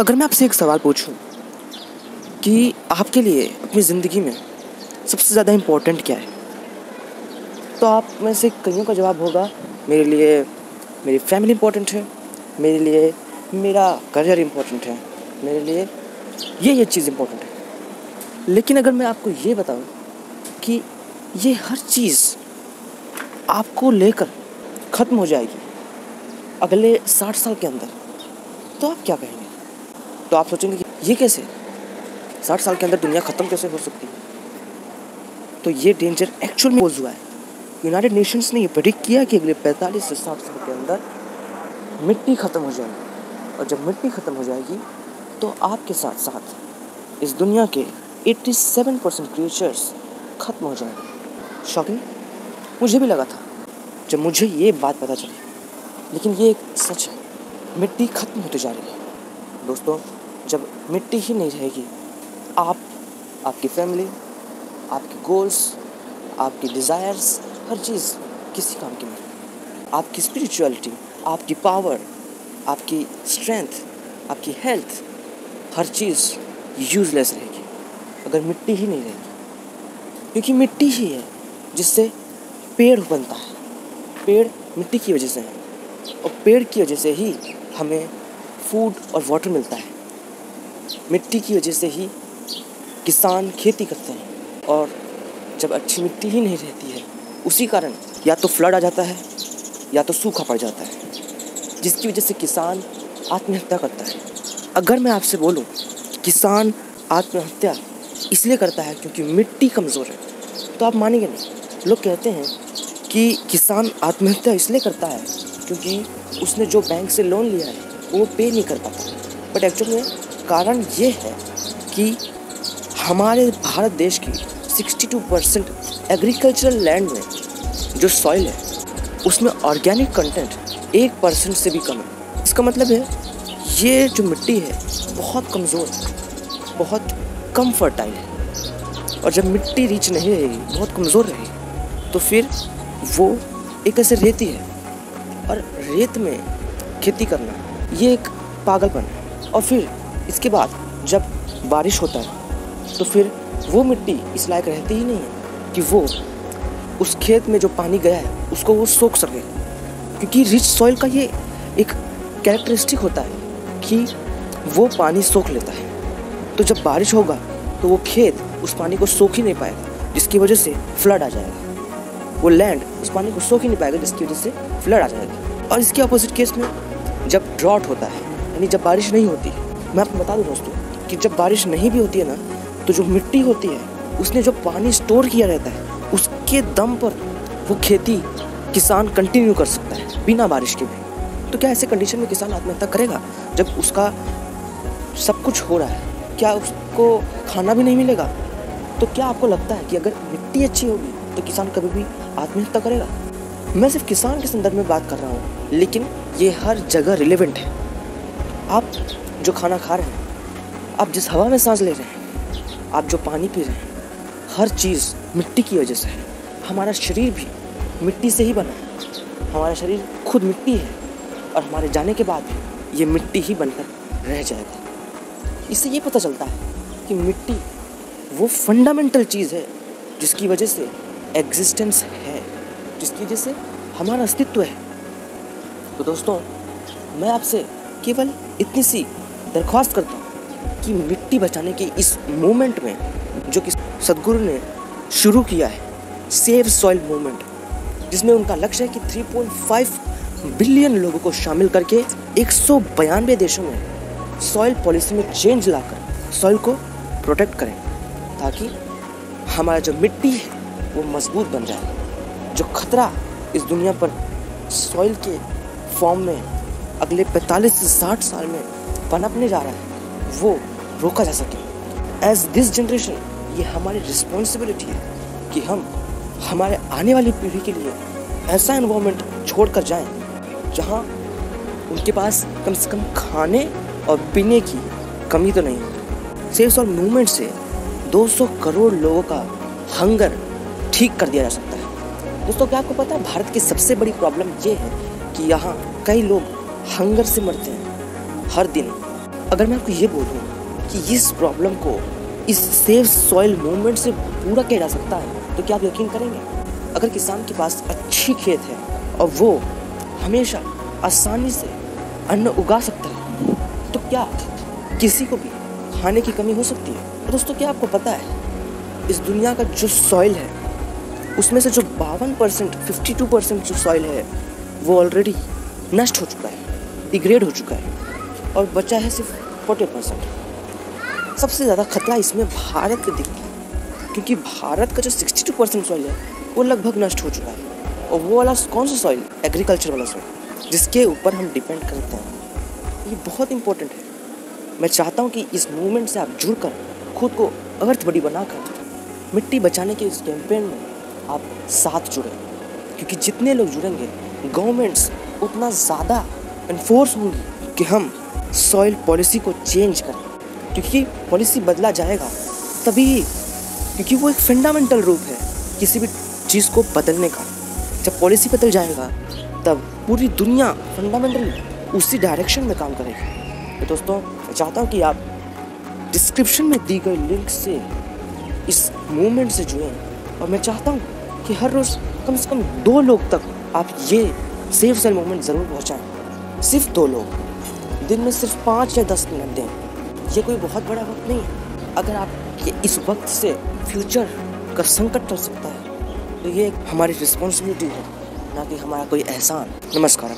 अगर मैं आपसे एक सवाल पूछूँ कि आपके लिए अपनी ज़िंदगी में सबसे ज़्यादा इम्पोर्टेंट क्या है? तो आप में से कईयों का जवाब होगा, मेरे लिए मेरी फैमिली इम्पोर्टेंट है, मेरे लिए मेरा करियर इम्पोर्टेंट है, मेरे लिए ये ये चीज़ इम्पोर्टेंट है। लेकिन अगर मैं आपको ये बताऊँ कि ये हर चीज़ आपको लेकर ख़त्म हो जाएगी अगले साठ साल के अंदर तो आप क्या कहेंगे? तो आप सोचेंगे ये कैसे? साठ साल के अंदर दुनिया ख़त्म कैसे हो सकती है? तो ये डेंजर एक्चुअल में पोज हुआ है। यूनाइटेड नेशंस ने ये प्रेडिक्ट किया कि अगले पैंतालीस से साठ साल के अंदर मिट्टी ख़त्म हो जाएगी। और जब मिट्टी ख़त्म हो जाएगी तो आपके साथ साथ इस दुनिया के 87 परसेंट क्रिएचर्स ख़त्म हो जाएँगे। शॉकिंग मुझे भी लगा था, जब मुझे ये बात पता चली। लेकिन ये एक सच है, मिट्टी ख़त्म होती जा रही है। दोस्तों जब मिट्टी ही नहीं रहेगी, आप, आपकी फैमिली आपके गोल्स आपकी डिज़ायर्स हर चीज़ किसी काम की नहीं। आपकी स्पिरिचुअलिटी आपकी पावर आपकी स्ट्रेंथ आपकी हेल्थ हर चीज़ यूज़लेस रहेगी, अगर मिट्टी ही नहीं रहेगी। क्योंकि मिट्टी ही है, जिससे पेड़ बनता है। पेड़ मिट्टी की वजह से है, और पेड़ की वजह से ही हमें फ़ूड और वाटर मिलता है। मिट्टी की वजह से ही किसान खेती करते हैं। और जब अच्छी मिट्टी ही नहीं रहती है, उसी कारण या तो फ्लड आ जाता है, या तो सूखा पड़ जाता है, जिसकी वजह से किसान आत्महत्या करता है। अगर मैं आपसे बोलूँ, किसान आत्महत्या इसलिए करता है क्योंकि मिट्टी कमज़ोर है तो आप मानेंगे नहीं। लोग कहते हैं कि किसान आत्महत्या इसलिए करता है क्योंकि उसने जो बैंक से लोन लिया है, वो पे नहीं कर पाता। बट एक्चुअली में कारण ये है कि हमारे भारत देश की 62 परसेंट एग्रीकल्चरल लैंड में जो सॉइल है, उसमें ऑर्गेनिक कंटेंट एक परसेंट से भी कम है। इसका मतलब है, ये जो मिट्टी है, बहुत कमज़ोर है, बहुत कम फर्टाइल है। और जब मिट्टी रीच नहीं रहेगी, बहुत कमज़ोर रहेगी तो फिर वो एक ऐसे रेती है। और रेत में खेती करना, ये एक पागलपन है। और फिर इसके बाद जब बारिश होता है तो फिर वो मिट्टी इस लायक रहती ही नहीं है कि वो उस खेत में जो पानी गया है, उसको वो सोख सके। क्योंकि रिच सॉइल का ये एक कैरेक्टरिस्टिक होता है कि वो पानी सोख लेता है। तो जब बारिश होगा तो वो खेत उस पानी को सोख ही नहीं पाएगा, जिसकी वजह से फ्लड आ जाएगा। वो लैंड उस पानी को सोख ही नहीं पाएगा, जिसकी वजह से फ्लड आ जाएगा। और इसके अपोजिट केस में जब ड्रॉट होता है, यानी जब बारिश नहीं होती मैं आपको बता दूँ दोस्तों, कि जब बारिश नहीं भी होती है ना तो जो मिट्टी होती है, उसने जो पानी स्टोर किया रहता है, उसके दम पर वो खेती किसान कंटिन्यू कर सकता है, बिना बारिश के भी। तो क्या ऐसे कंडीशन में किसान आत्महत्या करेगा, जब उसका सब कुछ हो रहा है? क्या उसको खाना भी नहीं मिलेगा? तो क्या आपको लगता है कि अगर मिट्टी अच्छी होगी तो किसान कभी भी आत्महत्या करेगा? मैं सिर्फ़ किसान के संदर्भ में बात कर रहा हूँ, लेकिन ये हर जगह रिलेवेंट है। आप जो खाना खा रहे हैं, आप जिस हवा में सांस ले रहे हैं, आप जो पानी पी रहे हैं, हर चीज़ मिट्टी की वजह से है। हमारा शरीर भी मिट्टी से ही बना है। हमारा शरीर खुद मिट्टी है और हमारे जाने के बाद भी ये मिट्टी ही बनकर रह जाएगा। इससे ये पता चलता है कि मिट्टी वो फंडामेंटल चीज़ है जिसकी वजह से एग्जिस्टेंस है, जिसकी वजह से हमारा अस्तित्व है। तो दोस्तों, मैं आपसे केवल इतनी सी दरख्वास्त करता हूँ कि मिट्टी बचाने के इस मूवमेंट में जो कि सदगुरु ने शुरू किया है सेव सॉइल मूवमेंट जिसमें उनका लक्ष्य है कि 3.5 बिलियन लोगों को शामिल करके एक देशों में सॉइल पॉलिसी में चेंज लाकर सॉइल को प्रोटेक्ट करें, ताकि हमारा जो मिट्टी है, वो मज़बूत बन जाए। जो खतरा इस दुनिया पर सॉइल के फॉर्म में अगले 45 से 60 साल में पनपने जा रहा है। वो रोका जा सके। एज दिस जनरेशन ये हमारी रिस्पॉन्सिबिलिटी है कि हम हमारे आने वाली पीढ़ी के लिए ऐसा इन्वामेंट छोड़ कर जाएँ, जहाँ उनके पास कम से कम खाने और पीने की कमी तो नहीं हो। सेव और मूवमेंट से 200 करोड़ लोगों का हंगर ठीक कर दिया जा सकता है। दोस्तों, क्या आपको पता है, भारत की सबसे बड़ी प्रॉब्लम ये है कि यहाँ कई लोग हंगर से मरते हैं। हर दिन, अगर मैं आपको ये बोलूँ कि इस प्रॉब्लम को, इस सेव सॉइल मूवमेंट से पूरा किया जा सकता है तो क्या आप यकीन करेंगे? अगर किसान के पास अच्छी खेत है, और वो हमेशा आसानी से अन्न उगा सकता है तो क्या किसी को भी खाने की कमी हो सकती है? तो दोस्तों, क्या आपको पता है, इस दुनिया का जो सॉइल है, उसमें से जो बावन परसेंट फिफ्टी टू परसेंट जो सॉइल है, वो ऑलरेडी नष्ट हो चुका है डिग्रेड हो चुका है। और बचा है सिर्फ़ फोर्टी परसेंट। सबसे ज़्यादा खतरा इसमें भारत के दिखता है क्योंकि भारत का जो सिक्सटी टू परसेंट सॉइल है, वो लगभग नष्ट हो चुका है। और वो वाला कौन सा सॉइल एग्रीकल्चर वाला सॉइल जिसके ऊपर हम डिपेंड करते हैं। ये बहुत इंपॉर्टेंट है। मैं चाहता हूँ कि इस मूवमेंट से आप जुड़कर खुद को अर्थ बड़ी बनाकर मिट्टी बचाने के इस कैंपेन में आप साथ जुड़ें। क्योंकि जितने लोग जुड़ेंगे गवर्नमेंट्स उतना ज़्यादा इन्फोर्स होंगी कि हम सॉइल पॉलिसी को चेंज करें। क्योंकि पॉलिसी बदला जाएगा, तभी क्योंकि वो एक फंडामेंटल रूप है किसी भी चीज़ को बदलने का। जब पॉलिसी बदल जाएगा, तब पूरी दुनिया फंडामेंटली उसी डायरेक्शन में काम करेगी। तो दोस्तों, मैं चाहता हूँ कि आप डिस्क्रिप्शन में दी गई लिंक से इस मूवमेंट से जुड़ें। और मैं चाहता हूँ कि हर रोज़ कम से कम दो लोग तक आप ये सेफ़ सेल मूवमेंट ज़रूर पहुँचाएँ। सिर्फ़ दो लोग। दिन में सिर्फ़ पाँच या दस मिनट दें। यह कोई बहुत बड़ा वक्त नहीं है। अगर आप इस वक्त से फ्यूचर का संकट टल सकता है तो ये हमारी रिस्पॉन्सिबिलिटी है, ना कि हमारा कोई एहसान। नमस्कार